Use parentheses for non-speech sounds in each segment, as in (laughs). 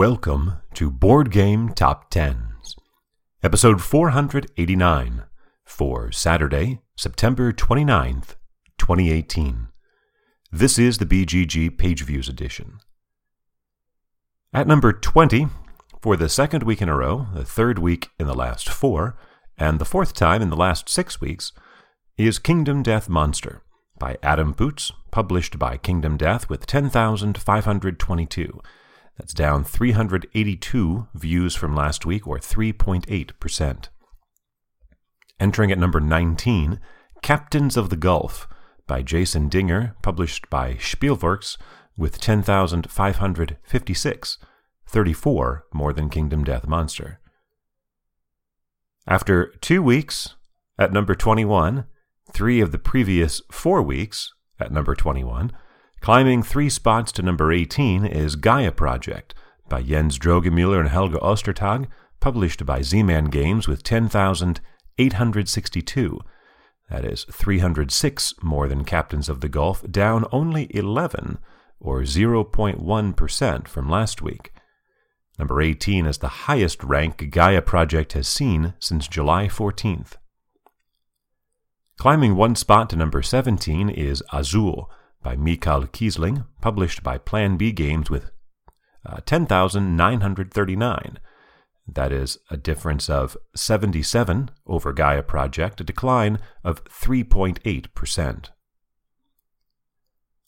Welcome to Board Game Top Tens, episode 489 for Saturday, September 29th, 2018. This is the BGG Page Views edition. At number 20, for the second week in a row, the third week in the last four, and the fourth time in the last six weeks, is Kingdom Death Monster by Adam Poots, published by Kingdom Death with 10,522. That's down 382 views from last week, or 3.8%. Entering at number 19, Captains of the Gulf by Jason Dinger, published by Spielworxx with 10,556, 34 more than Kingdom Death Monster. After two weeks, at number 21, three of the previous four weeks, at number 21, climbing three spots to number 18 is Gaia Project by Jens Drogemüller and Helge Ostertag, published by Z-Man Games with 10,862. That is 306 more than Captains of the Gulf, down only 11, or 0.1% from last week. Number 18 is the highest rank Gaia Project has seen since July 14th. Climbing one spot to number 17 is Azul by Michael Kiesling, published by Plan B Games with uh, 10,939. That is a difference of 77 over Gaia Project, a decline of 3.8%.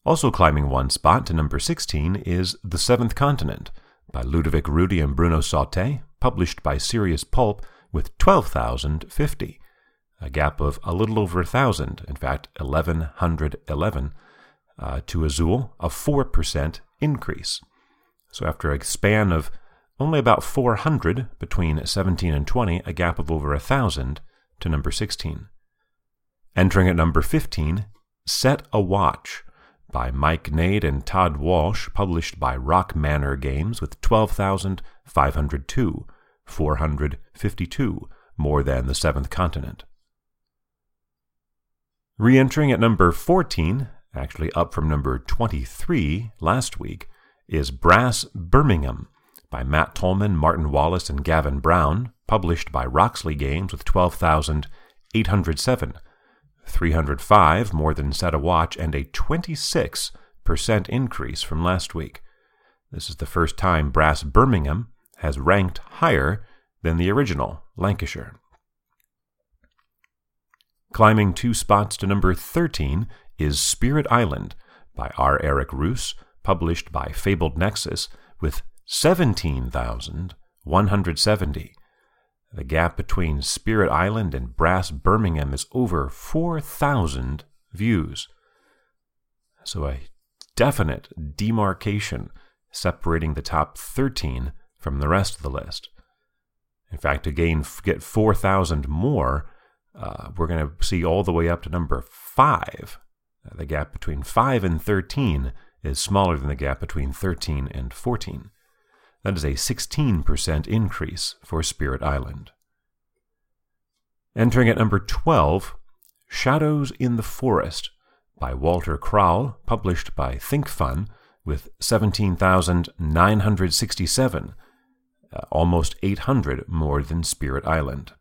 Also climbing one spot to number 16 is The Seventh Continent by Ludovic Roudy and Bruno Sautter, published by Serious Poulp with 12,050, a gap of a little over a thousand, in fact, 1,111, uh, to Azul, a 4% increase. So after a span of only about 400 between 17 and 20, a gap of over a 1,000 to number 16. Entering at number 15, Set a Watch by Mike Nudd and Todd Walsh, published by Rock Manor Games with 12,502, 452, more than the seventh continent. Re entering at number 14, actually up from number 23 last week, is Brass Birmingham by Matt Tolman, Martin Wallace, and Gavan Brown, published by Roxley Games with 12,807, 305 more than Set a Watch, and a 26% increase from last week. This is the first time Brass Birmingham has ranked higher than the original Lancashire. Climbing two spots to number 13 is Spirit Island by R. Eric Reuss, published by Fabled Nexus, with 17,170. The gap between Spirit Island and Brass Birmingham is over 4,000 views. So a definite demarcation separating the top 13 from the rest of the list. In fact, to gain get 4,000 more, uh, we're going to see all the way up to number 5. Uh, the gap between 5 and 13 is smaller than the gap between 13 and 14. That is a 16% increase for Spirit Island. Entering at number 12, Shadows in the Forest by Walter Crowell, published by ThinkFun, with 17,967, uh, almost 800 more than Spirit Island.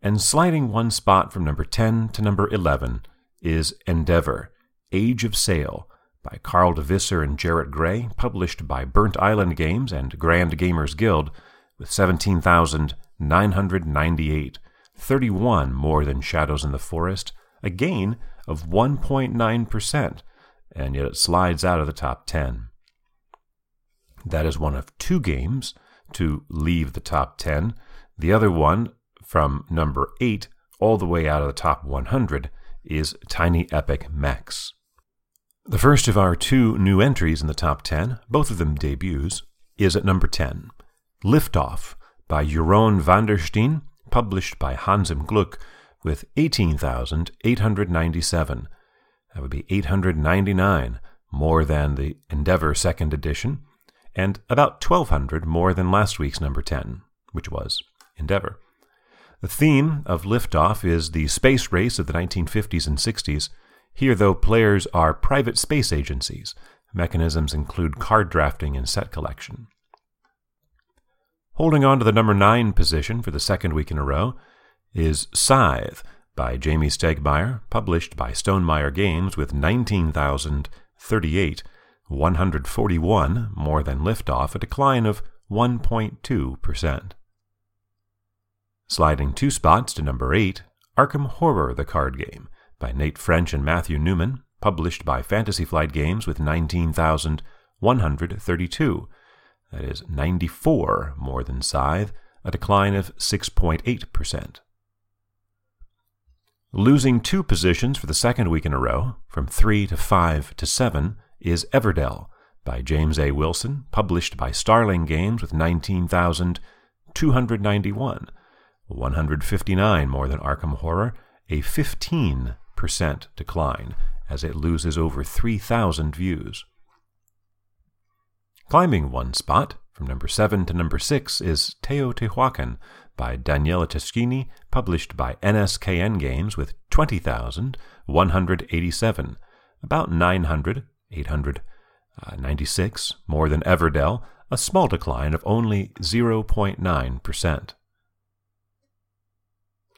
And sliding one spot from number 10 to number 11 is Endeavor, Age of Sail, by Carl de Visser and Jarratt Gray, published by Burnt Island Games and Grand Gamers Guild, with 17,998, 31 more than Shadows in the Forest, a gain of 1.9%, and yet it slides out of the top 10. That is one of two games to leave the top 10. The other one, from number 8 all the way out of the top 100, is Tiny Epic Max. The first of our two new entries in the top 10, both of them debuts, is at number 10. Liftoff by Jeroen van der Steen, published by Hans im Glück, with 18,897. That would be 899 more than the Endeavor second edition, and about 1,200 more than last week's number 10, which was Endeavor. The theme of Liftoff is the space race of the 1950s and 60s here, though, players are private space agencies. Mechanisms include card drafting and set collection. Holding on to the number 9 position for the second week in a row is Scythe by Jamey Stegmaier, published by Stonemaier Games with 19,038, 141 more than Liftoff, a decline of 1.2%. Sliding two spots to number 8, Arkham Horror the Card Game by Nate French and Matthew Newman, published by Fantasy Flight Games with 19,132. That is 94 more than Scythe, a decline of 6.8%. Losing two positions for the second week in a row, from 3 to 5 to 7, is Everdell by James A. Wilson, published by Starling Games with 19,291, 159 more than Arkham Horror, a 15% decline as it loses over 3,000 views. Climbing one spot, from number 7 to number 6, is Teotihuacan by Daniele Tascini, published by NSKN Games with 20,187, about 900, 896 uh, more than Everdell, a small decline of only 0.9%.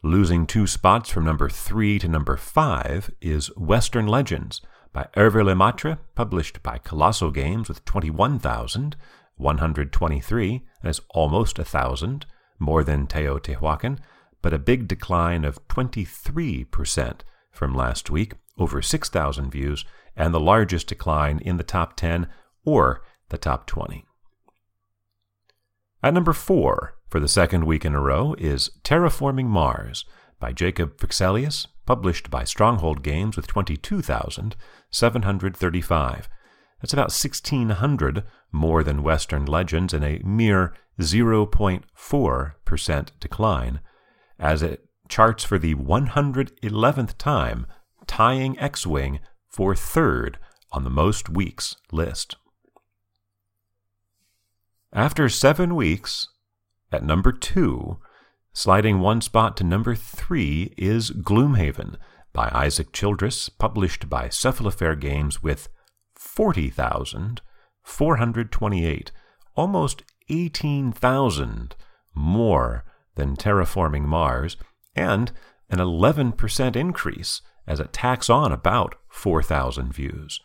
Losing two spots from number 3 to number 5 is Western Legends by Hervé Lemaitre, published by Kolossal Games with 21,123, and is almost a thousand, more than Teotihuacan, but a big decline of 23% from last week, over 6,000 views, and the largest decline in the top 10 or the top 20. At number 4, for the second week in a row, is Terraforming Mars by Jacob Fryxelius, published by Stronghold Games with 22,735. That's about 1,600 more than Western Legends and a mere 0.4% decline, as it charts for the 111th time, tying X Wing for third on the most weeks list. After seven weeks, at number two, Sliding one spot to number three is Gloomhaven by Isaac Childres, published by Cephalofair Games with 40,428, almost 18,000 more than Terraforming Mars, and an 11% increase as it tacks on about 4,000 views.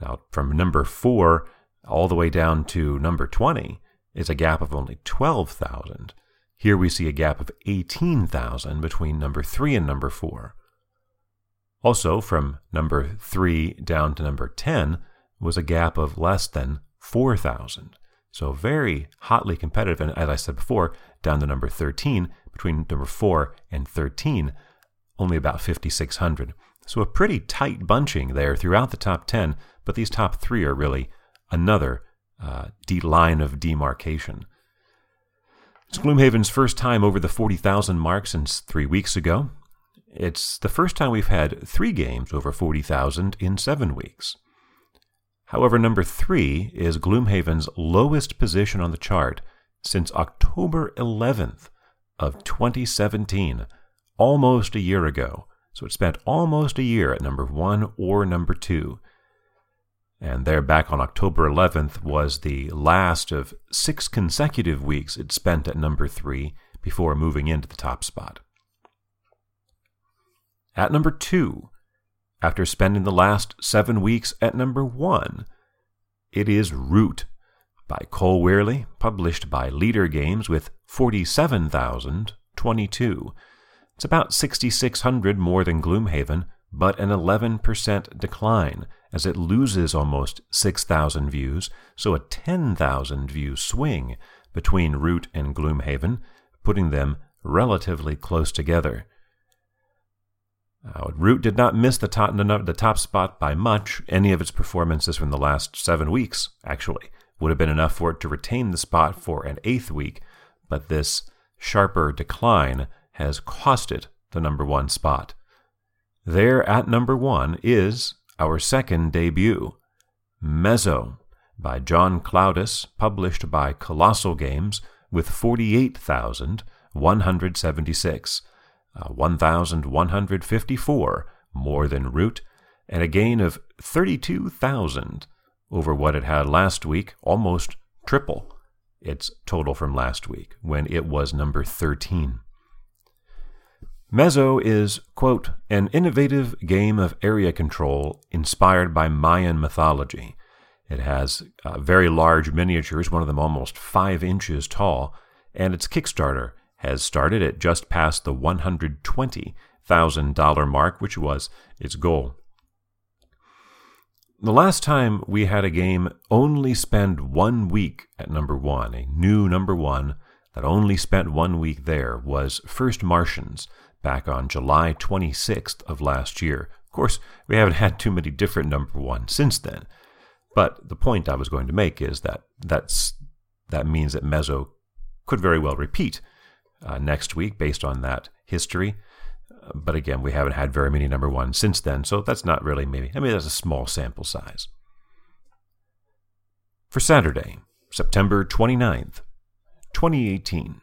Now, from number 4 all the way down to number 20 is a gap of only 12,000. Here we see a gap of 18,000 between number 3 and number 4. Also, from number 3 down to number 10 was a gap of less than 4,000. So, very hotly competitive. And as I said before, down to number 13, between number 4 and 13, only about 5,600. So, a pretty tight bunching there throughout the top 10, but these top three are really another uh, line of demarcation. It's Gloomhaven's first time over the 40,000 mark since three weeks ago. It's the first time we've had three games over 40,000 in seven weeks. However, number three is Gloomhaven's lowest position on the chart since October 11th of 2017, almost a year ago. So it spent almost a year at number one or number two. And there, back on October 11th, was the last of six consecutive weeks it spent at number three before moving into the top spot. At number two, after spending the last seven weeks at number one, it is Root by Cole Wehrle, published by Leder Games with 47,022. It's about 6,600 more than Gloomhaven, but an 11% decline as it loses almost 6,000 views, so a 10,000 view swing between Root and Gloomhaven, putting them relatively close together. Uh, Root did not miss the top, the top spot by much. Any of its performances from the last seven weeks, actually, would have been enough for it to retain the spot for an eighth week, but this sharper decline has cost it the number one spot. There at number one is our second debut, Mezo, by John Cloudus, published by Kolossal Games, with 48,176, uh, 1,154 more than Root, and a gain of 32,000 over what it had last week, almost triple its total from last week when it was number 13. Mezo is, quote, an innovative game of area control inspired by Mayan mythology. It has uh, very large miniatures, one of them almost five inches tall, and its Kickstarter has started at just past the $120,000 mark, which was its goal. The last time we had a game only spend one week at number one, a new number one that only spent one week there, was First Martians back on July 26th of last year. Of course, we haven't (laughs) had too many different number ones since then. But the point I was going to make is that that's, that means that Mezo could very well repeat uh, next week based on that history. But again, we haven't had very many number ones since then, so that's not really maybe. I mean, that's a small sample size. For Saturday, September 29th, 2018.